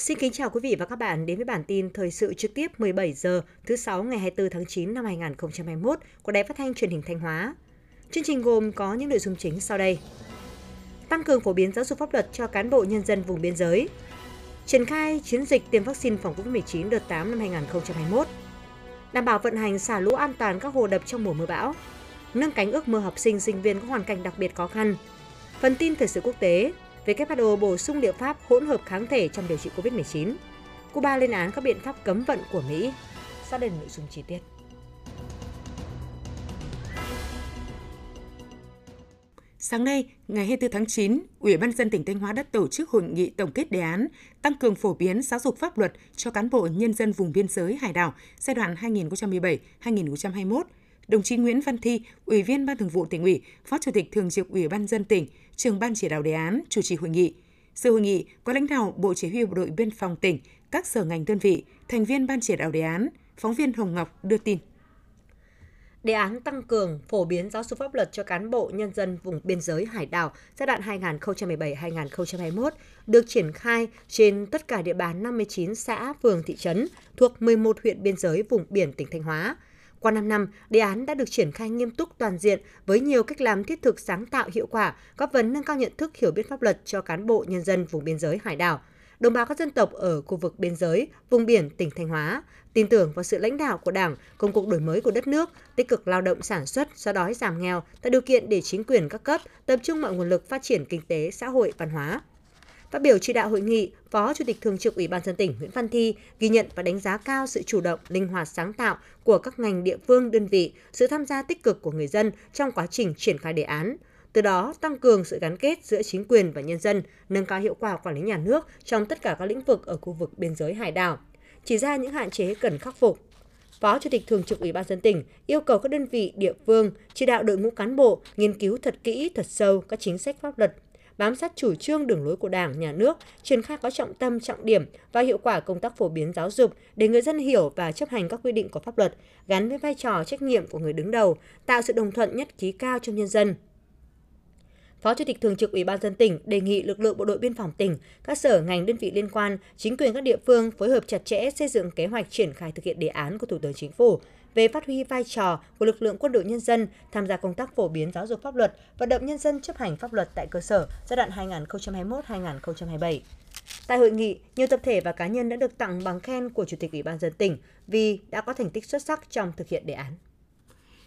Xin kính chào quý vị và các bạn đến với bản tin thời sự trực tiếp 17 giờ thứ 6 ngày 24 tháng 9 năm 2021 của Đài Phát thanh Truyền hình Thanh Hóa. Chương trình gồm có những nội dung chính sau đây. Tăng cường phổ biến giáo dục pháp luật cho cán bộ nhân dân vùng biên giới. Triển khai chiến dịch tiêm vaccine phòng COVID-19 đợt 8 năm 2021. Đảm bảo vận hành xả lũ an toàn các hồ đập trong mùa mưa bão. Nâng cánh ước mơ học sinh sinh viên có hoàn cảnh đặc biệt khó khăn. Phần tin thời sự quốc tế, WHO bổ sung liệu pháp hỗn hợp kháng thể trong điều trị COVID-19. Cuba lên án các biện pháp cấm vận của Mỹ. Sau đây là nội dung chi tiết. Sáng nay, ngày 24 tháng 9, Ủy ban dân tỉnh Thanh Hóa đã tổ chức hội nghị tổng kết đề án tăng cường phổ biến giáo dục pháp luật cho cán bộ nhân dân vùng biên giới hải đảo giai đoạn 2017-2021. Đồng chí Nguyễn Văn Thi, Ủy viên Ban Thường vụ tỉnh ủy, Phó Chủ tịch Thường trực Ủy ban dân tỉnh, trưởng ban chỉ đạo đề án chủ trì hội nghị. Sự hội nghị có lãnh đạo Bộ Chỉ huy Bộ đội Biên phòng tỉnh, các sở ngành đơn vị, thành viên ban chỉ đạo đề án, phóng viên Hồng Ngọc đưa tin. Đề án tăng cường phổ biến giáo dục pháp luật cho cán bộ nhân dân vùng biên giới hải đảo giai đoạn 2017-2021 được triển khai trên tất cả địa bàn 59 xã, phường, thị trấn thuộc 11 huyện biên giới vùng biển tỉnh Thanh Hóa – qua 5 năm, đề án đã được triển khai nghiêm túc toàn diện với nhiều cách làm thiết thực sáng tạo hiệu quả, góp phần nâng cao nhận thức hiểu biết pháp luật cho cán bộ nhân dân vùng biên giới hải đảo, đồng bào các dân tộc ở khu vực biên giới, vùng biển tỉnh Thanh Hóa, tin tưởng vào sự lãnh đạo của Đảng, công cuộc đổi mới của đất nước, tích cực lao động sản xuất, xóa đói giảm nghèo, tạo điều kiện để chính quyền các cấp tập trung mọi nguồn lực phát triển kinh tế, xã hội, văn hóa. Phát biểu chỉ đạo hội nghị, Phó Chủ tịch Thường trực Ủy ban dân tỉnh Nguyễn Văn Thi ghi nhận và đánh giá cao sự chủ động, linh hoạt sáng tạo của các ngành địa phương, đơn vị, sự tham gia tích cực của người dân trong quá trình triển khai đề án. Từ đó, tăng cường sự gắn kết giữa chính quyền và nhân dân, nâng cao hiệu quả quản lý nhà nước trong tất cả các lĩnh vực ở khu vực biên giới hải đảo. Chỉ ra những hạn chế cần khắc phục, Phó Chủ tịch Thường trực Ủy ban dân tỉnh yêu cầu các đơn vị địa phương chỉ đạo đội ngũ cán bộ nghiên cứu thật kỹ, thật sâu các chính sách pháp luật bám sát chủ trương đường lối của Đảng, Nhà nước, triển khai có trọng tâm, trọng điểm và hiệu quả công tác phổ biến giáo dục để người dân hiểu và chấp hành các quy định của pháp luật, gắn với vai trò trách nhiệm của người đứng đầu, tạo sự đồng thuận nhất trí cao trong nhân dân. Phó Chủ tịch Thường trực Ủy ban dân tỉnh đề nghị lực lượng bộ đội biên phòng tỉnh, các sở ngành đơn vị liên quan, chính quyền các địa phương phối hợp chặt chẽ xây dựng kế hoạch triển khai thực hiện đề án của Thủ tướng Chính phủ, về phát huy vai trò của lực lượng quân đội nhân dân tham gia công tác phổ biến giáo dục pháp luật, vận động nhân dân chấp hành pháp luật tại cơ sở giai đoạn 2021-2027. Tại hội nghị, nhiều tập thể và cá nhân đã được tặng bằng khen của Chủ tịch Ủy ban dân tỉnh vì đã có thành tích xuất sắc trong thực hiện đề án.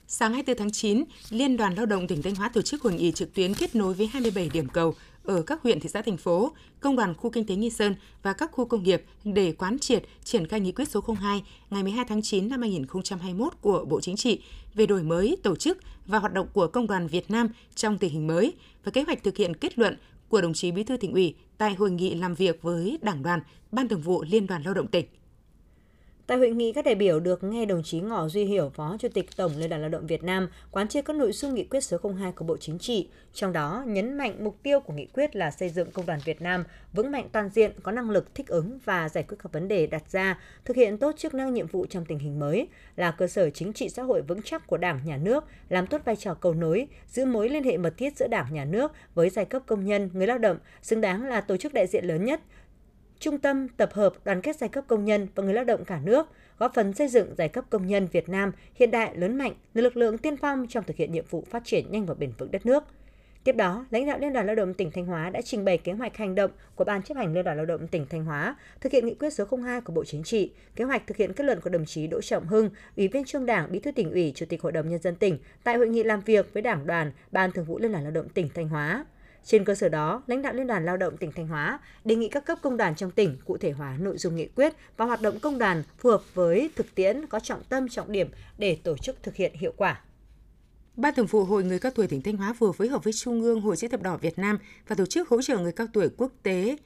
Sáng 24 tháng 9, Liên đoàn Lao động tỉnh Thanh Hóa tổ chức hội nghị trực tuyến kết nối với 27 điểm cầu ở các huyện, thị xã, thành phố, công đoàn khu kinh tế Nghi Sơn và các khu công nghiệp để quán triệt triển khai nghị quyết số 02 ngày 12 tháng 9 năm 2021 của Bộ Chính trị về đổi mới tổ chức và hoạt động của công đoàn Việt Nam trong tình hình mới và kế hoạch thực hiện kết luận của đồng chí Bí thư tỉnh ủy tại hội nghị làm việc với Đảng đoàn, Ban Thường vụ Liên đoàn Lao động tỉnh. Tại hội nghị, các đại biểu được nghe đồng chí Ngọ Duy Hiểu, Phó Chủ tịch Tổng Liên đoàn Lao động Việt Nam, quán triệt các nội dung nghị quyết số 02 của Bộ Chính trị, trong đó nhấn mạnh mục tiêu của nghị quyết là xây dựng công đoàn Việt Nam vững mạnh toàn diện, có năng lực thích ứng và giải quyết các vấn đề đặt ra, thực hiện tốt chức năng nhiệm vụ trong tình hình mới, là cơ sở chính trị xã hội vững chắc của Đảng, Nhà nước, làm tốt vai trò cầu nối, giữ mối liên hệ mật thiết giữa Đảng, Nhà nước với giai cấp công nhân, người lao động, xứng đáng là tổ chức đại diện lớn nhất, trung tâm tập hợp đoàn kết giai cấp công nhân và người lao động cả nước, góp phần xây dựng giai cấp công nhân Việt Nam hiện đại lớn mạnh, là lực lượng tiên phong trong thực hiện nhiệm vụ phát triển nhanh và bền vững đất nước. Tiếp đó, lãnh đạo Liên đoàn Lao động tỉnh Thanh Hóa đã trình bày kế hoạch hành động của Ban chấp hành Liên đoàn Lao động tỉnh Thanh Hóa thực hiện nghị quyết số 02 của Bộ Chính trị, kế hoạch thực hiện kết luận của đồng chí Đỗ Trọng Hưng, Ủy viên Trung Đảng, Bí thư tỉnh ủy, Chủ tịch Hội đồng nhân dân tỉnh tại hội nghị làm việc với Đảng đoàn, Ban Thường vụ Liên đoàn Lao động tỉnh Thanh Hóa. Trên cơ sở đó, lãnh đạo Liên đoàn Lao động tỉnh Thanh Hóa đề nghị các cấp công đoàn trong tỉnh cụ thể hóa nội dung nghị quyết và hoạt động công đoàn phù hợp với thực tiễn có trọng tâm trọng điểm để tổ chức thực hiện hiệu quả. Ban Thường vụ Hội người cao tuổi tỉnh Thanh Hóa vừa phối hợp với Trung ương Hội chữ thập đỏ Việt Nam và tổ chức hỗ trợ người cao tuổi quốc tế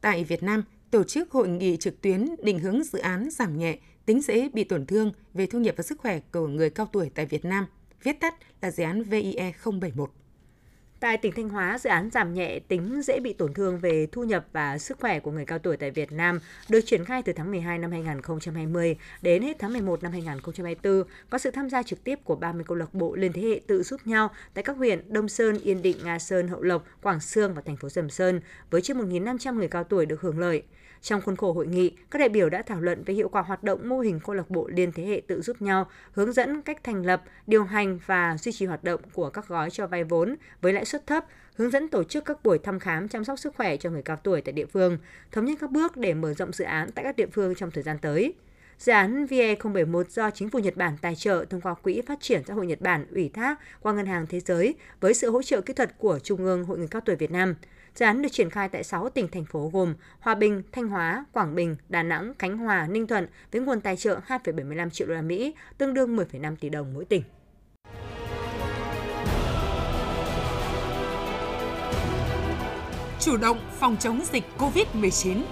tại Việt Nam tổ chức hội nghị trực tuyến định hướng dự án giảm nhẹ tính dễ bị tổn thương về thu nhập và sức khỏe của người cao tuổi tại Việt Nam, viết tắt là dự án VIE 071. Tại tỉnh Thanh Hóa, dự án giảm nhẹ tính dễ bị tổn thương về thu nhập và sức khỏe của người cao tuổi tại Việt Nam được triển khai từ tháng 12 năm 2020 đến hết tháng 11 năm 2024, có sự tham gia trực tiếp của 30 câu lạc bộ liên thế hệ tự giúp nhau tại các huyện Đông Sơn, Yên Định, Nga Sơn, Hậu Lộc, Quảng Sương và thành phố Sầm Sơn với trên 1.500 người cao tuổi được hưởng lợi. Trong khuôn khổ hội nghị, các đại biểu đã thảo luận về hiệu quả hoạt động mô hình câu lạc bộ liên thế hệ tự giúp nhau, hướng dẫn cách thành lập, điều hành và duy trì hoạt động của các gói cho vay vốn với lãi suất thấp, hướng dẫn tổ chức các buổi thăm khám chăm sóc sức khỏe cho người cao tuổi tại địa phương, thống nhất các bước để mở rộng dự án tại các địa phương trong thời gian tới. Dự án VE071 do chính phủ Nhật Bản tài trợ thông qua Quỹ Phát triển xã hội Nhật Bản ủy thác qua Ngân hàng Thế giới với sự hỗ trợ kỹ thuật của Trung ương Hội người cao tuổi Việt Nam. Dự án được triển khai tại 6 tỉnh thành phố gồm Hòa Bình, Thanh Hóa, Quảng Bình, Đà Nẵng, Khánh Hòa, Ninh Thuận với nguồn tài trợ 2,75 triệu đô la Mỹ, tương đương 10,5 tỷ đồng mỗi tỉnh. Chủ động phòng chống dịch COVID-19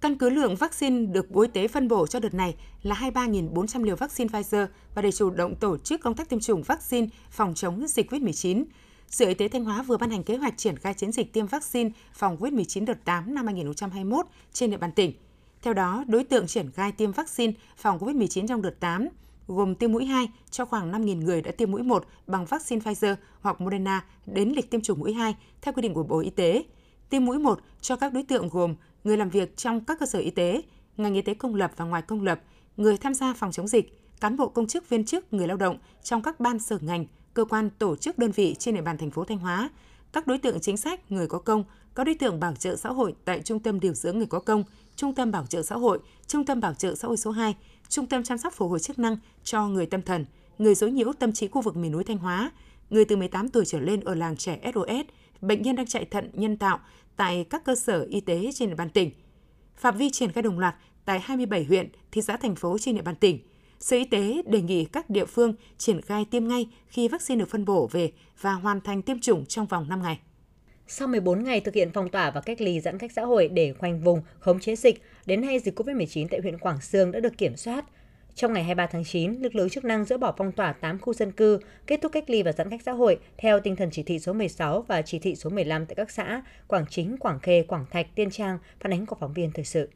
Căn cứ lượng vaccine được Bộ Y tế phân bổ cho đợt này là 23.400 liều vaccine Pfizer và để chủ động tổ chức công tác tiêm chủng vaccine phòng chống dịch COVID-19. Sở Y tế Thanh Hóa vừa ban hành kế hoạch triển khai chiến dịch tiêm vaccine phòng COVID-19 đợt 8 năm 2021 trên địa bàn tỉnh. Theo đó, đối tượng triển khai tiêm vaccine phòng COVID-19 trong đợt 8 gồm tiêm mũi 2 cho khoảng 5.000 người đã tiêm mũi 1 bằng vaccine Pfizer hoặc Moderna đến lịch tiêm chủng mũi 2 theo quy định của Bộ Y tế. Tiêm mũi 1 cho các đối tượng gồm người làm việc trong các cơ sở y tế, ngành y tế công lập và ngoài công lập, người tham gia phòng chống dịch, cán bộ công chức viên chức, người lao động trong các ban sở ngành, cơ quan tổ chức đơn vị trên địa bàn thành phố Thanh Hóa, các đối tượng chính sách, người có công, các đối tượng bảo trợ xã hội tại Trung tâm điều dưỡng người có công, Trung tâm bảo trợ xã hội, Trung tâm bảo trợ xã hội số 2, Trung tâm chăm sóc phục hồi chức năng cho người tâm thần, người dối nhiễu tâm trí khu vực miền núi Thanh Hóa, người từ 18 tuổi trở lên ở làng trẻ SOS, bệnh nhân đang chạy thận nhân tạo tại các cơ sở y tế trên địa bàn tỉnh. Phạm vi triển khai đồng loạt tại 27 huyện, thị xã thành phố trên địa bàn tỉnh. Sở Y tế đề nghị các địa phương triển khai tiêm ngay khi vaccine được phân bổ về và hoàn thành tiêm chủng trong vòng 5 ngày. Sau 14 ngày thực hiện phong tỏa và cách ly giãn cách xã hội để khoanh vùng, khống chế dịch, đến nay dịch COVID-19 tại huyện Quảng Sương đã được kiểm soát. Trong ngày 23 tháng 9, lực lượng chức năng dỡ bỏ phong tỏa 8 khu dân cư, kết thúc cách ly và giãn cách xã hội theo tinh thần chỉ thị số 16 và chỉ thị số 15 tại các xã Quảng Chính, Quảng Khê, Quảng Thạch, Tiên Trang, phản ánh của phóng viên thời sự.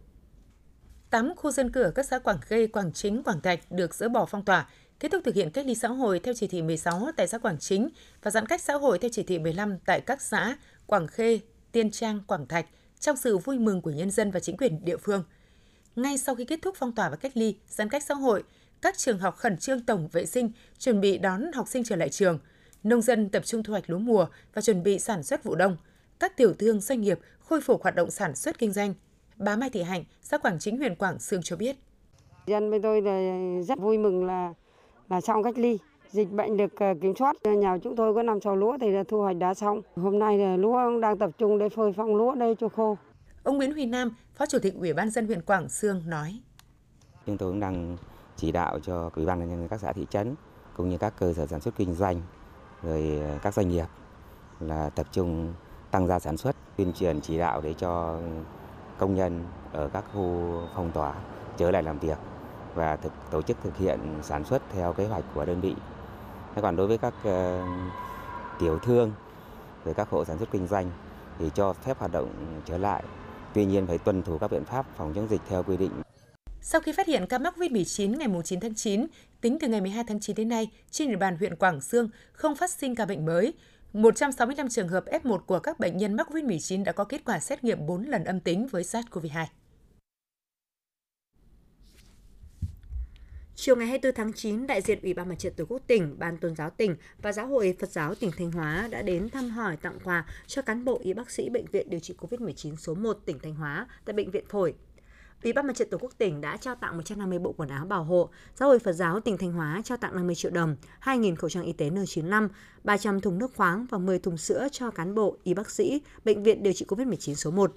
8 khu dân cư ở các xã Quảng Khê, Quảng Chính, Quảng Thạch được dỡ bỏ phong tỏa, kết thúc thực hiện cách ly xã hội theo chỉ thị 16 tại xã Quảng Chính và giãn cách xã hội theo chỉ thị 15 tại các xã Quảng Khê, Tiên Trang, Quảng Thạch trong sự vui mừng của nhân dân và chính quyền địa phương. Ngay sau khi kết thúc phong tỏa và cách ly, giãn cách xã hội, các trường học khẩn trương tổng vệ sinh, chuẩn bị đón học sinh trở lại trường. Nông dân tập trung thu hoạch lúa mùa và chuẩn bị sản xuất vụ đông. Các tiểu thương doanh nghiệp khôi phục hoạt động sản xuất kinh doanh. Bà Mai Thị Hạnh, xã Quảng Chính, huyện Quảng Sương cho biết. Dân bên tôi là rất vui mừng là là xong cách ly, dịch bệnh được ờ, kiểm soát. Nhà chúng tôi có năm sào lúa thì thu hoạch đã xong. Hôm nay là lúa đang tập trung để phơi phong lúa đây cho khô. Ông Nguyễn Huy Nam, Phó Chủ tịch Ủy ban dân huyện Quảng Sương nói. Chúng tôi cũng đang chỉ đạo cho Ủy ban nhân dân các xã thị trấn cũng như các cơ sở sản xuất kinh doanh rồi ờ, các doanh nghiệp là tập trung tăng gia sản xuất, tuyên truyền chỉ đạo để cho công nhân ở các khu phong tỏa trở lại làm việc và thực, tổ chức thực hiện sản xuất theo kế hoạch của đơn vị. Thế còn đối với các uh, tiểu thương rồi các hộ sản xuất kinh doanh thì cho phép hoạt động trở lại Tuy nhiên phải tuân thủ các biện pháp phòng chống dịch theo quy định. Sau khi phát hiện ca mắc COVID-19 ngày 9 tháng 9, tính từ ngày 12 tháng 9 đến nay, trên địa bàn huyện Quảng Sương không phát sinh ca bệnh mới. 165 trường hợp F1 của các bệnh nhân mắc COVID-19 đã có kết quả xét nghiệm 4 lần âm tính với SARS-CoV-2. Chiều ngày 24 tháng 9, đại diện Ủy ban Mặt trận Tổ quốc tỉnh, Ban Tôn giáo tỉnh và Giáo hội Phật giáo tỉnh Thanh Hóa đã đến thăm hỏi tặng quà cho cán bộ y bác sĩ Bệnh viện điều trị COVID-19 số 1 tỉnh Thanh Hóa tại Bệnh viện Phổi. Ủy ban Mặt trận Tổ quốc tỉnh đã trao tặng 150 bộ quần áo bảo hộ, Giáo hội Phật giáo tỉnh Thanh Hóa trao tặng 50 triệu đồng, 2.000 khẩu trang y tế N95, 300 thùng nước khoáng và 10 thùng sữa cho cán bộ y bác sĩ Bệnh viện điều trị COVID-19 số 1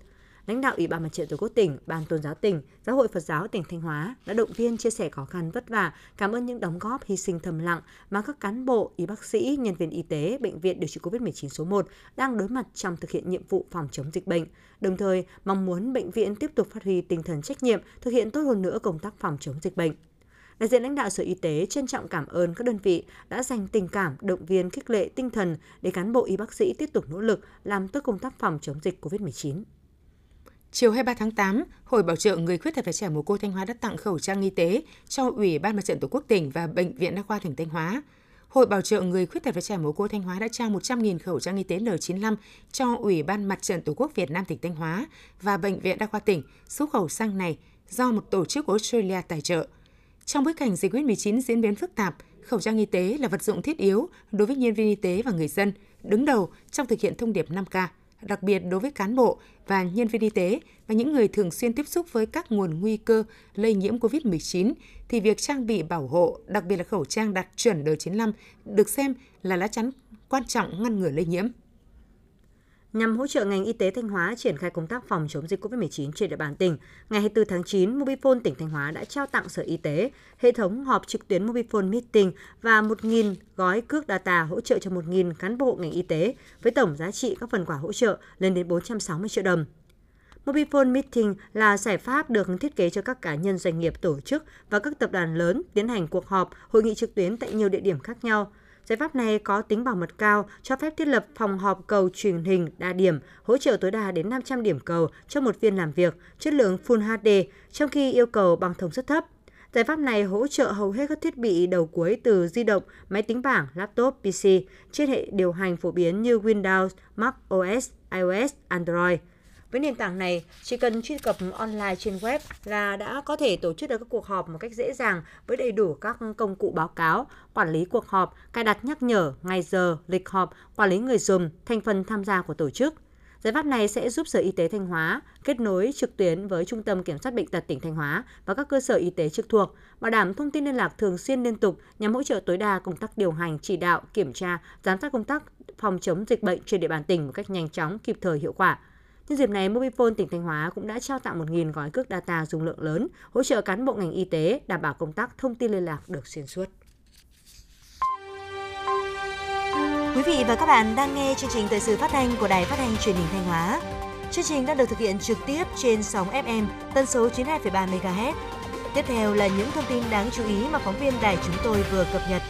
lãnh đạo Ủy ban Mặt trận Tổ quốc tỉnh, Ban Tôn giáo tỉnh, Giáo hội Phật giáo tỉnh Thanh Hóa đã động viên chia sẻ khó khăn vất vả, cảm ơn những đóng góp hy sinh thầm lặng mà các cán bộ, y bác sĩ, nhân viên y tế, bệnh viện điều trị COVID-19 số 1 đang đối mặt trong thực hiện nhiệm vụ phòng chống dịch bệnh. Đồng thời, mong muốn bệnh viện tiếp tục phát huy tinh thần trách nhiệm, thực hiện tốt hơn nữa công tác phòng chống dịch bệnh. Đại diện lãnh đạo Sở Y tế trân trọng cảm ơn các đơn vị đã dành tình cảm, động viên, khích lệ tinh thần để cán bộ y bác sĩ tiếp tục nỗ lực làm tốt công tác phòng chống dịch COVID-19. Chiều 23 tháng 8, Hội Bảo trợ Người Khuyết tật và Trẻ Mồ Côi Thanh Hóa đã tặng khẩu trang y tế cho Ủy ban Mặt trận Tổ quốc tỉnh và Bệnh viện Đa khoa tỉnh Thanh Hóa. Hội Bảo trợ Người Khuyết tật và Trẻ Mồ côi Thanh Hóa đã trao 100.000 khẩu trang y tế N95 cho Ủy ban Mặt trận Tổ quốc Việt Nam tỉnh Thanh Hóa và Bệnh viện Đa khoa tỉnh. Số khẩu trang này do một tổ chức của Australia tài trợ. Trong bối cảnh dịch COVID-19 diễn biến phức tạp, khẩu trang y tế là vật dụng thiết yếu đối với nhân viên y tế và người dân, đứng đầu trong thực hiện thông điệp 5K, đặc biệt đối với cán bộ và nhân viên y tế và những người thường xuyên tiếp xúc với các nguồn nguy cơ lây nhiễm COVID-19 thì việc trang bị bảo hộ, đặc biệt là khẩu trang đạt chuẩn đời95 được xem là lá chắn quan trọng ngăn ngừa lây nhiễm nhằm hỗ trợ ngành y tế Thanh Hóa triển khai công tác phòng chống dịch COVID-19 trên địa bàn tỉnh. Ngày 24 tháng 9, Mobifone tỉnh Thanh Hóa đã trao tặng Sở Y tế hệ thống họp trực tuyến Mobifone Meeting và 1.000 gói cước data hỗ trợ cho 1.000 cán bộ ngành y tế với tổng giá trị các phần quà hỗ trợ lên đến 460 triệu đồng. Mobifone Meeting là giải pháp được thiết kế cho các cá nhân doanh nghiệp tổ chức và các tập đoàn lớn tiến hành cuộc họp, hội nghị trực tuyến tại nhiều địa điểm khác nhau – Giải pháp này có tính bảo mật cao, cho phép thiết lập phòng họp cầu truyền hình đa điểm, hỗ trợ tối đa đến 500 điểm cầu cho một viên làm việc, chất lượng Full HD, trong khi yêu cầu bằng thông rất thấp. Giải pháp này hỗ trợ hầu hết các thiết bị đầu cuối từ di động, máy tính bảng, laptop, PC trên hệ điều hành phổ biến như Windows, Mac OS, iOS, Android. Với nền tảng này, chỉ cần truy cập online trên web là đã có thể tổ chức được các cuộc họp một cách dễ dàng với đầy đủ các công cụ báo cáo, quản lý cuộc họp, cài đặt nhắc nhở, ngày giờ, lịch họp, quản lý người dùng, thành phần tham gia của tổ chức. Giải pháp này sẽ giúp Sở Y tế Thanh Hóa kết nối trực tuyến với Trung tâm Kiểm soát Bệnh tật tỉnh Thanh Hóa và các cơ sở y tế trực thuộc, bảo đảm thông tin liên lạc thường xuyên liên tục nhằm hỗ trợ tối đa công tác điều hành, chỉ đạo, kiểm tra, giám sát công tác phòng chống dịch bệnh trên địa bàn tỉnh một cách nhanh chóng, kịp thời, hiệu quả. Nhân dịp này, Mobifone tỉnh Thanh Hóa cũng đã trao tặng 1.000 gói cước data dung lượng lớn, hỗ trợ cán bộ ngành y tế đảm bảo công tác thông tin liên lạc được xuyên suốt. Quý vị và các bạn đang nghe chương trình thời sự phát thanh của Đài Phát thanh Truyền hình Thanh Hóa. Chương trình đang được thực hiện trực tiếp trên sóng FM tần số 92,3 MHz. Tiếp theo là những thông tin đáng chú ý mà phóng viên đài chúng tôi vừa cập nhật.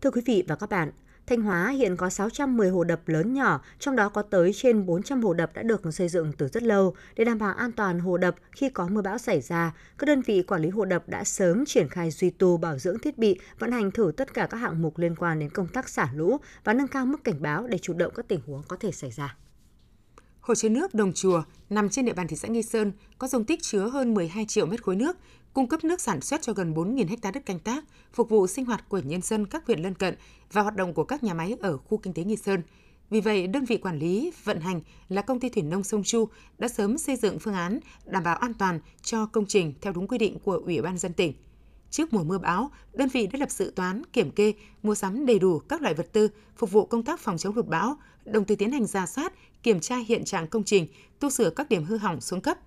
Thưa quý vị và các bạn, Thanh Hóa hiện có 610 hồ đập lớn nhỏ, trong đó có tới trên 400 hồ đập đã được xây dựng từ rất lâu. Để đảm bảo an toàn hồ đập khi có mưa bão xảy ra, các đơn vị quản lý hồ đập đã sớm triển khai duy tu bảo dưỡng thiết bị, vận hành thử tất cả các hạng mục liên quan đến công tác xả lũ và nâng cao mức cảnh báo để chủ động các tình huống có thể xảy ra. Hồ chứa nước Đồng Chùa nằm trên địa bàn thị xã Nghi Sơn có dung tích chứa hơn 12 triệu mét khối nước, cung cấp nước sản xuất cho gần 4.000 ha đất canh tác, phục vụ sinh hoạt của nhân dân các huyện lân cận và hoạt động của các nhà máy ở khu kinh tế Nghi Sơn. Vì vậy, đơn vị quản lý, vận hành là công ty thủy nông Sông Chu đã sớm xây dựng phương án đảm bảo an toàn cho công trình theo đúng quy định của Ủy ban dân tỉnh. Trước mùa mưa bão, đơn vị đã lập dự toán, kiểm kê, mua sắm đầy đủ các loại vật tư phục vụ công tác phòng chống lụt bão, đồng thời tiến hành ra soát, kiểm tra hiện trạng công trình, tu sửa các điểm hư hỏng xuống cấp,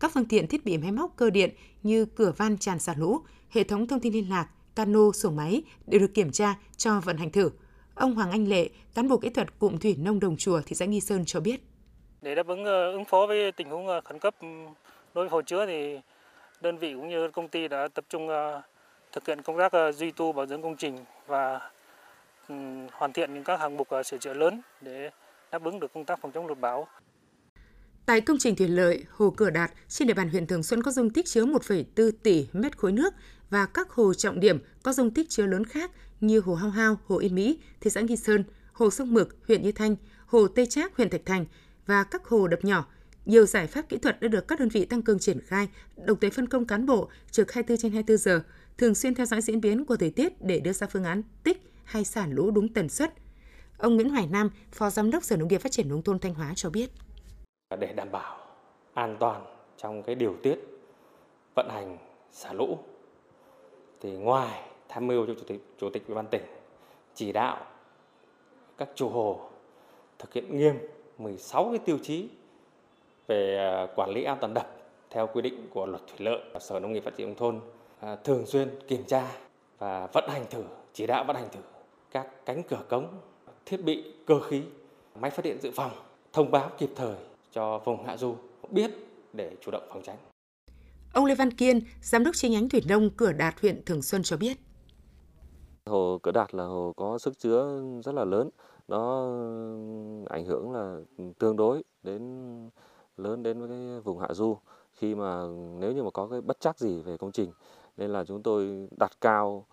các phương tiện thiết bị máy móc cơ điện như cửa van tràn xả lũ, hệ thống thông tin liên lạc, cano, xuồng máy đều được kiểm tra cho vận hành thử. Ông Hoàng Anh Lệ, cán bộ kỹ thuật cụm thủy nông Đồng Chùa, thị xã Nghi Sơn cho biết. Để đáp ứng ờ, ứng phó với tình huống ờ, khẩn cấp ừ, đối với hồ chứa thì đơn vị cũng như công ty đã tập trung ờ, thực hiện công tác duy tu bảo dưỡng công trình và ừ, hoàn thiện những các hạng mục sửa chữa lớn để đáp ứng được công tác phòng chống lụt bão. Tại công trình thủy lợi Hồ Cửa Đạt trên địa bàn huyện Thường Xuân có dung tích chứa 1,4 tỷ mét khối nước và các hồ trọng điểm có dung tích chứa lớn khác như Hồ Hao Hao, Hồ Yên Mỹ, thị xã Nghi Sơn, Hồ Sông Mực, huyện Như Thanh, Hồ Tây Trác, huyện Thạch Thành và các hồ đập nhỏ. Nhiều giải pháp kỹ thuật đã được các đơn vị tăng cường triển khai, đồng thời phân công cán bộ trực 24 trên 24 giờ, thường xuyên theo dõi diễn biến của thời tiết để đưa ra phương án tích hay xả lũ đúng tần suất. Ông Nguyễn Hoài Nam, Phó Giám đốc Sở Nông nghiệp Phát triển Nông thôn Thanh Hóa cho biết để đảm bảo an toàn trong cái điều tiết vận hành xả lũ, thì ngoài tham mưu cho chủ tịch chủ tịch ủy ban tỉnh chỉ đạo các chủ hồ thực hiện nghiêm 16 cái tiêu chí về à, quản lý an toàn đập theo quy định của luật thủy lợi sở nông nghiệp phát triển nông thôn à, thường xuyên kiểm tra và vận hành thử, chỉ đạo vận hành thử các cánh cửa cống, thiết bị, cơ khí, máy phát điện dự phòng, thông báo kịp thời cho vùng hạ du biết để chủ động phòng tránh. Ông Lê Văn Kiên, giám đốc chi nhánh thủy nông Cửa Đạt huyện Thường Xuân cho biết. Hồ Cửa Đạt là hồ có sức chứa rất là lớn, nó ảnh hưởng là tương đối đến lớn đến với cái vùng hạ du khi mà nếu như mà có cái bất chắc gì về công trình nên là chúng tôi đặt cao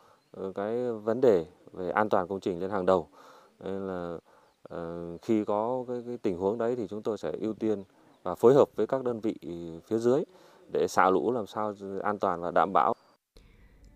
cái vấn đề về an toàn công trình lên hàng đầu nên là Ờ, khi có cái, cái tình huống đấy thì chúng tôi sẽ ưu tiên và phối hợp với các đơn vị phía dưới để xả lũ làm sao an toàn và đảm bảo.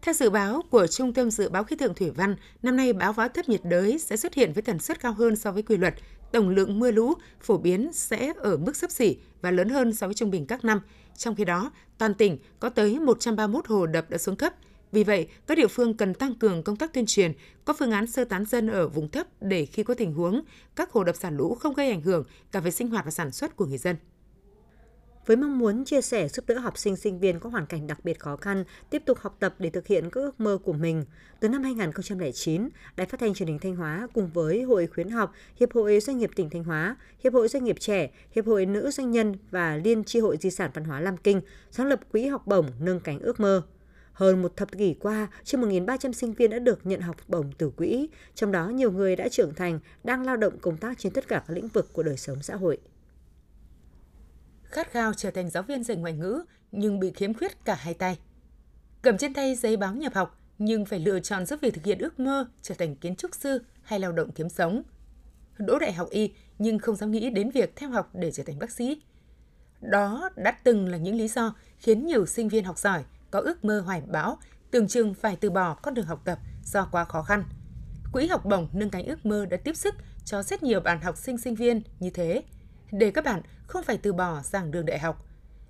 Theo dự báo của Trung tâm Dự báo Khí tượng Thủy văn, năm nay bão áp thấp nhiệt đới sẽ xuất hiện với tần suất cao hơn so với quy luật. Tổng lượng mưa lũ phổ biến sẽ ở mức sấp xỉ và lớn hơn so với trung bình các năm. Trong khi đó, toàn tỉnh có tới 131 hồ đập đã xuống cấp. Vì vậy, các địa phương cần tăng cường công tác tuyên truyền, có phương án sơ tán dân ở vùng thấp để khi có tình huống, các hồ đập xả lũ không gây ảnh hưởng cả về sinh hoạt và sản xuất của người dân với mong muốn chia sẻ giúp đỡ học sinh sinh viên có hoàn cảnh đặc biệt khó khăn tiếp tục học tập để thực hiện các ước mơ của mình. Từ năm 2009, Đài Phát thanh Truyền hình Thanh Hóa cùng với Hội khuyến học, Hiệp hội Doanh nghiệp tỉnh Thanh Hóa, Hiệp hội Doanh nghiệp trẻ, Hiệp hội Nữ doanh nhân và Liên tri hội Di sản văn hóa Lam Kinh sáng lập quỹ học bổng nâng cánh ước mơ. Hơn một thập kỷ qua, trên 1.300 sinh viên đã được nhận học bổng từ quỹ, trong đó nhiều người đã trưởng thành, đang lao động công tác trên tất cả các lĩnh vực của đời sống xã hội khát khao trở thành giáo viên dạy ngoại ngữ nhưng bị khiếm khuyết cả hai tay. Cầm trên tay giấy báo nhập học nhưng phải lựa chọn giữa việc thực hiện ước mơ trở thành kiến trúc sư hay lao động kiếm sống. Đỗ đại học y nhưng không dám nghĩ đến việc theo học để trở thành bác sĩ. Đó đã từng là những lý do khiến nhiều sinh viên học giỏi có ước mơ hoài bão tưởng chừng phải từ bỏ con đường học tập do quá khó khăn. Quỹ học bổng nâng cánh ước mơ đã tiếp sức cho rất nhiều bạn học sinh sinh viên như thế – để các bạn không phải từ bỏ giảng đường đại học.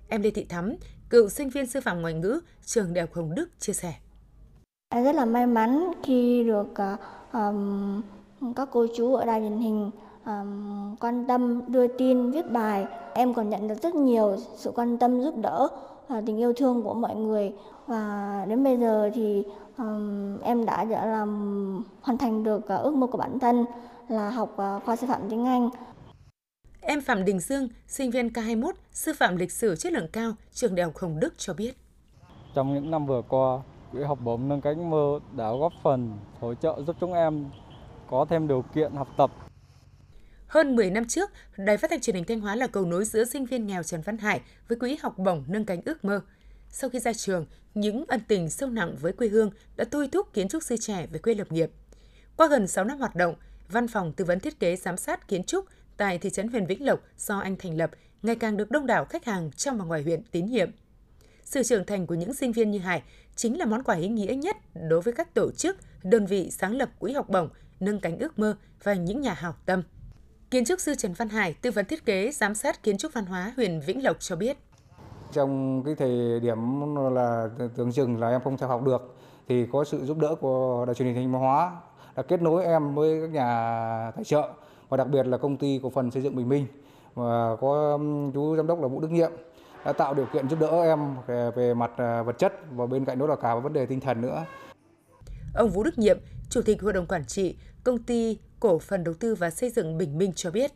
Em Lê Thị Thắm, cựu sinh viên sư phạm ngoại ngữ trường Đại học Hồng Đức chia sẻ. Em rất là may mắn khi được um, các cô chú ở đài truyền hình um, quan tâm đưa tin viết bài. Em còn nhận được rất nhiều sự quan tâm giúp đỡ và tình yêu thương của mọi người và đến bây giờ thì um, em đã, đã làm hoàn thành được uh, ước mơ của bản thân là học uh, khoa sư phạm tiếng Anh Em Phạm Đình Dương, sinh viên K21, sư phạm lịch sử chất lượng cao, trường Đại học Hồng Đức cho biết. Trong những năm vừa qua, Quỹ học bổng nâng cánh mơ đã góp phần hỗ trợ giúp chúng em có thêm điều kiện học tập. Hơn 10 năm trước, Đài Phát thanh Truyền hình Thanh Hóa là cầu nối giữa sinh viên nghèo Trần Văn Hải với quỹ học bổng nâng cánh ước mơ. Sau khi ra trường, những ân tình sâu nặng với quê hương đã thôi thúc kiến trúc sư trẻ về quê lập nghiệp. Qua gần 6 năm hoạt động, Văn phòng tư vấn thiết kế giám sát kiến trúc tại thị trấn huyện Vĩnh Lộc do anh thành lập ngày càng được đông đảo khách hàng trong và ngoài huyện tín nhiệm. Sự trưởng thành của những sinh viên như Hải chính là món quà ý nghĩa nhất đối với các tổ chức, đơn vị sáng lập quỹ học bổng, nâng cánh ước mơ và những nhà hảo tâm. Kiến trúc sư Trần Văn Hải, tư vấn thiết kế, giám sát kiến trúc văn hóa huyện Vĩnh Lộc cho biết. Trong cái thời điểm là tưởng chừng là em không theo học được thì có sự giúp đỡ của đài truyền hình Thanh Hóa đã kết nối em với các nhà tài trợ và đặc biệt là công ty cổ phần xây dựng Bình Minh và có chú giám đốc là Vũ Đức Nhiệm đã tạo điều kiện giúp đỡ em về, về mặt à, vật chất và bên cạnh đó là cả vấn đề tinh thần nữa. Ông Vũ Đức Nhiệm, Chủ tịch Hội đồng Quản trị Công ty Cổ phần Đầu tư và Xây dựng Bình Minh cho biết.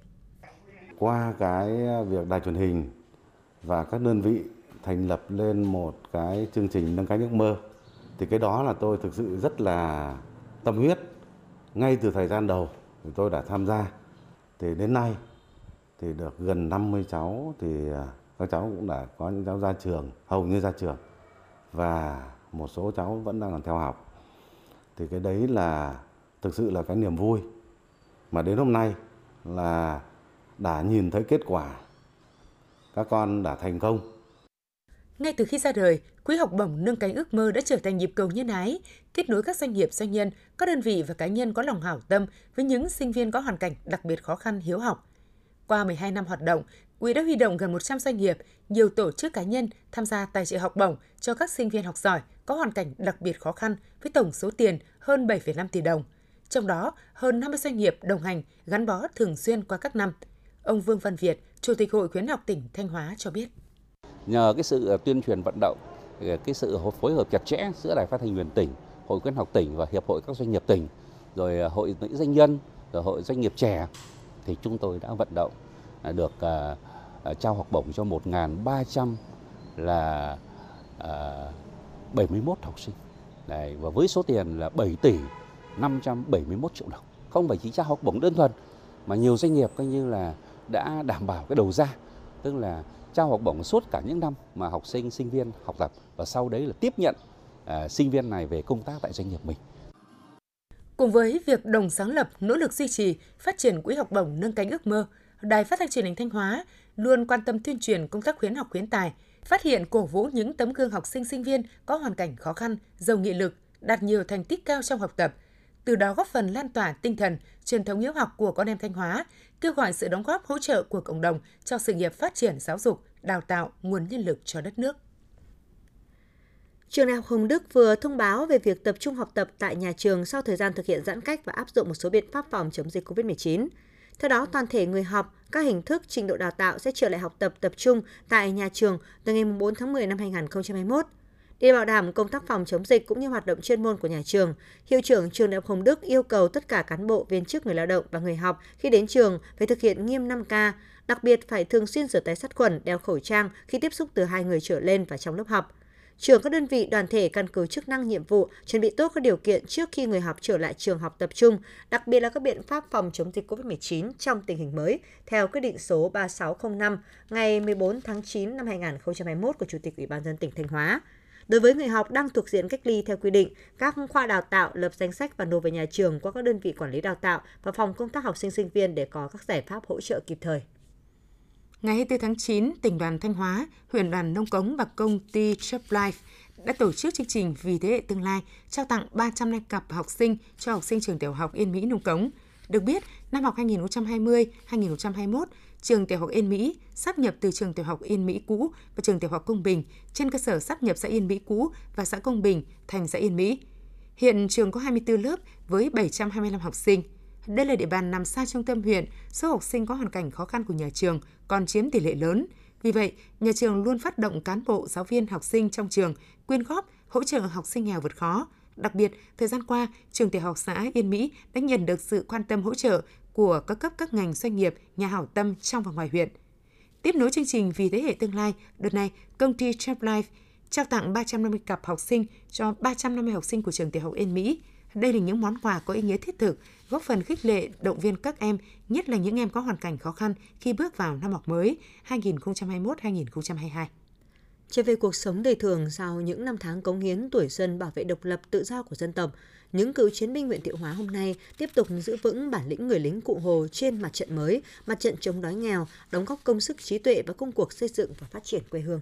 Qua cái việc đài truyền hình và các đơn vị thành lập lên một cái chương trình nâng cao giấc mơ, thì cái đó là tôi thực sự rất là tâm huyết. Ngay từ thời gian đầu thì tôi đã tham gia. Thì đến nay thì được gần 50 cháu thì à, các cháu cũng đã có những cháu ra trường, hầu như ra trường, và một số cháu vẫn đang còn theo học. Thì cái đấy là thực sự là cái niềm vui mà đến hôm nay là đã nhìn thấy kết quả các con đã thành công ngay từ khi ra đời, Quỹ học bổng nâng cánh ước mơ đã trở thành nhịp cầu nhân ái, kết nối các doanh nghiệp, doanh nhân, các đơn vị và cá nhân có lòng hảo tâm với những sinh viên có hoàn cảnh đặc biệt khó khăn hiếu học. Qua 12 năm hoạt động, Quỹ đã huy động gần 100 doanh nghiệp, nhiều tổ chức cá nhân tham gia tài trợ học bổng cho các sinh viên học giỏi có hoàn cảnh đặc biệt khó khăn với tổng số tiền hơn 7,5 tỷ đồng. Trong đó, hơn 50 doanh nghiệp đồng hành gắn bó thường xuyên qua các năm. Ông Vương Văn Việt, Chủ tịch Hội khuyến học tỉnh Thanh Hóa cho biết. Nhờ cái sự à, tuyên truyền vận động à, cái sự phối hợp chặt chẽ giữa đài phát thanh truyền tỉnh, hội khuyến học tỉnh và hiệp hội các doanh nghiệp tỉnh, rồi à, hội nữ doanh nhân, rồi hội doanh nghiệp trẻ thì chúng tôi đã vận động được trao học bổng cho 1.300 là 71 học sinh. Đấy, và với số tiền là 7 tỷ 571 triệu đồng. Không phải chỉ trao học bổng đơn thuần mà nhiều doanh nghiệp coi như là đã đảm bảo cái đầu ra, tức là trao học bổng suốt cả những năm mà học sinh sinh viên học tập và sau đấy là tiếp nhận à, sinh viên này về công tác tại doanh nghiệp mình. Cùng với việc đồng sáng lập, nỗ lực duy trì, phát triển quỹ học bổng nâng cánh ước mơ, Đài Phát thanh Truyền hình Thanh Hóa luôn quan tâm tuyên truyền công tác khuyến học khuyến tài, phát hiện cổ vũ những tấm gương học sinh sinh viên có hoàn cảnh khó khăn, giàu nghị lực, đạt nhiều thành tích cao trong học tập, từ đó góp phần lan tỏa tinh thần, truyền thống hiếu học của con em Thanh Hóa, kêu gọi sự đóng góp hỗ trợ của cộng đồng cho sự nghiệp phát triển giáo dục, đào tạo nguồn nhân lực cho đất nước. Trường Đại học Hồng Đức vừa thông báo về việc tập trung học tập tại nhà trường sau thời gian thực hiện giãn cách và áp dụng một số biện pháp phòng chống dịch COVID-19. Theo đó, toàn thể người học, các hình thức trình độ đào tạo sẽ trở lại học tập tập trung tại nhà trường từ ngày 4 tháng 10 năm 2021. Để bảo đảm công tác phòng chống dịch cũng như hoạt động chuyên môn của nhà trường, hiệu trưởng trường Đại học Hồng Đức yêu cầu tất cả cán bộ, viên chức, người lao động và người học khi đến trường phải thực hiện nghiêm 5K, đặc biệt phải thường xuyên rửa tay sát khuẩn, đeo khẩu trang khi tiếp xúc từ hai người trở lên và trong lớp học. Trường các đơn vị đoàn thể căn cứ chức năng nhiệm vụ, chuẩn bị tốt các điều kiện trước khi người học trở lại trường học tập trung, đặc biệt là các biện pháp phòng chống dịch COVID-19 trong tình hình mới, theo quyết định số 3605 ngày 14 tháng 9 năm 2021 của Chủ tịch Ủy ban dân tỉnh Thanh Hóa. Đối với người học đang thuộc diện cách ly theo quy định, các khoa đào tạo lập danh sách và nộp về nhà trường qua các đơn vị quản lý đào tạo và phòng công tác học sinh sinh viên để có các giải pháp hỗ trợ kịp thời. Ngày 24 tháng 9, tỉnh đoàn Thanh Hóa, huyện đoàn Nông Cống và công ty Chop Life đã tổ chức chương trình Vì thế hệ tương lai trao tặng 300 cặp học sinh cho học sinh trường tiểu học Yên Mỹ Nông Cống. Được biết, năm học 2020-2021, trường tiểu học Yên Mỹ sắp nhập từ trường tiểu học Yên Mỹ cũ và trường tiểu học Công Bình trên cơ sở sắp nhập xã Yên Mỹ cũ và xã Công Bình thành xã Yên Mỹ. Hiện trường có 24 lớp với 725 học sinh. Đây là địa bàn nằm xa trung tâm huyện, số học sinh có hoàn cảnh khó khăn của nhà trường còn chiếm tỷ lệ lớn. Vì vậy, nhà trường luôn phát động cán bộ, giáo viên, học sinh trong trường quyên góp, hỗ trợ học sinh nghèo vượt khó. Đặc biệt, thời gian qua, trường tiểu học xã Yên Mỹ đã nhận được sự quan tâm hỗ trợ của các cấp các ngành doanh nghiệp, nhà hảo tâm trong và ngoài huyện. Tiếp nối chương trình Vì thế hệ tương lai, đợt này, công ty Chap Life trao tặng 350 cặp học sinh cho 350 học sinh của trường tiểu học Yên Mỹ. Đây là những món quà có ý nghĩa thiết thực, góp phần khích lệ, động viên các em, nhất là những em có hoàn cảnh khó khăn khi bước vào năm học mới 2021-2022. Trở về cuộc sống đời thường sau những năm tháng cống hiến tuổi xuân bảo vệ độc lập tự do của dân tộc, những cựu chiến binh huyện Thiệu Hóa hôm nay tiếp tục giữ vững bản lĩnh người lính cụ Hồ trên mặt trận mới, mặt trận chống đói nghèo, đóng góp công sức trí tuệ vào công cuộc xây dựng và phát triển quê hương.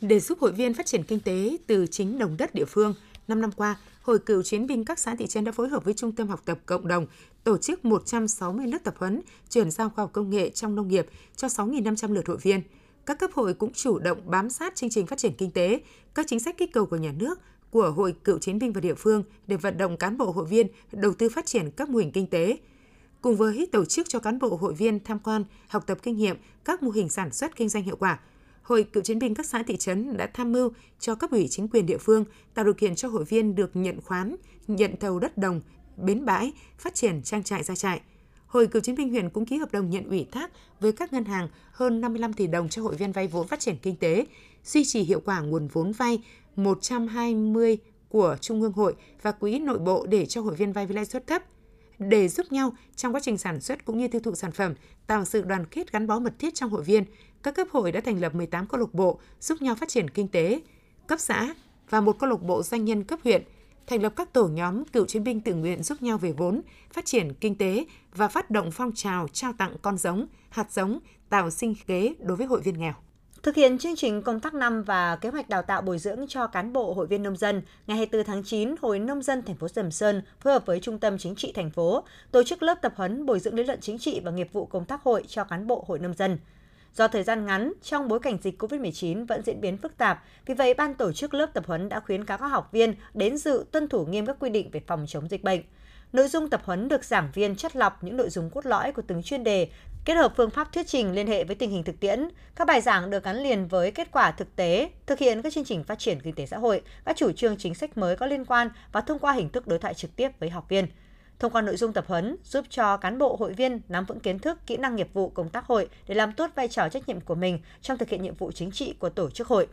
Để giúp hội viên phát triển kinh tế từ chính đồng đất địa phương, 5 năm qua, Hội cựu chiến binh các xã thị trấn đã phối hợp với Trung tâm học tập cộng đồng tổ chức 160 lớp tập huấn chuyển giao khoa học công nghệ trong nông nghiệp cho 6.500 lượt hội viên. Các cấp hội cũng chủ động bám sát chương trình phát triển kinh tế, các chính sách kích cầu của nhà nước, của Hội cựu chiến binh và địa phương để vận động cán bộ hội viên đầu tư phát triển các mô hình kinh tế. Cùng với tổ chức cho cán bộ hội viên tham quan, học tập kinh nghiệm các mô hình sản xuất kinh doanh hiệu quả, Hội cựu chiến binh các xã thị trấn đã tham mưu cho cấp ủy chính quyền địa phương tạo điều kiện cho hội viên được nhận khoán, nhận thầu đất đồng, bến bãi, phát triển trang trại gia trại. Hội cựu chiến binh huyện cũng ký hợp đồng nhận ủy thác với các ngân hàng hơn 55 tỷ đồng cho hội viên vay vốn phát triển kinh tế, duy trì hiệu quả nguồn vốn vay 120 của Trung ương hội và quỹ nội bộ để cho hội viên vay với lãi suất thấp để giúp nhau trong quá trình sản xuất cũng như tiêu thụ sản phẩm, tạo sự đoàn kết gắn bó mật thiết trong hội viên, các cấp hội đã thành lập 18 câu lạc bộ giúp nhau phát triển kinh tế, cấp xã và một câu lạc bộ doanh nhân cấp huyện, thành lập các tổ nhóm cựu chiến binh tự nguyện giúp nhau về vốn, phát triển kinh tế và phát động phong trào trao tặng con giống, hạt giống, tạo sinh kế đối với hội viên nghèo. Thực hiện chương trình công tác năm và kế hoạch đào tạo bồi dưỡng cho cán bộ hội viên nông dân, ngày 24 tháng 9, Hội Nông dân thành phố Sầm Sơn phối hợp với Trung tâm Chính trị thành phố tổ chức lớp tập huấn bồi dưỡng lý luận chính trị và nghiệp vụ công tác hội cho cán bộ hội nông dân. Do thời gian ngắn, trong bối cảnh dịch COVID-19 vẫn diễn biến phức tạp, vì vậy ban tổ chức lớp tập huấn đã khuyến cáo các học viên đến dự tuân thủ nghiêm các quy định về phòng chống dịch bệnh. Nội dung tập huấn được giảng viên chất lọc những nội dung cốt lõi của từng chuyên đề, kết hợp phương pháp thuyết trình liên hệ với tình hình thực tiễn. Các bài giảng được gắn liền với kết quả thực tế, thực hiện các chương trình phát triển kinh tế xã hội, các chủ trương chính sách mới có liên quan và thông qua hình thức đối thoại trực tiếp với học viên. Thông qua nội dung tập huấn giúp cho cán bộ hội viên nắm vững kiến thức, kỹ năng nghiệp vụ công tác hội để làm tốt vai trò trách nhiệm của mình trong thực hiện nhiệm vụ chính trị của tổ chức hội.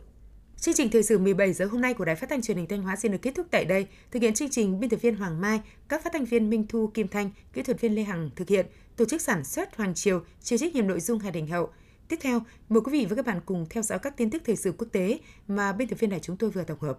Chương trình thời sự 17 giờ hôm nay của Đài Phát thanh Truyền hình Thanh Hóa xin được kết thúc tại đây. Thực hiện chương trình biên tập viên Hoàng Mai, các phát thanh viên Minh Thu, Kim Thanh, kỹ thuật viên Lê Hằng thực hiện, tổ chức sản xuất Hoàng Triều, chịu trách nhiệm nội dung Hà Đình Hậu. Tiếp theo, mời quý vị và các bạn cùng theo dõi các tin tức thời sự quốc tế mà biên tập viên này chúng tôi vừa tổng hợp.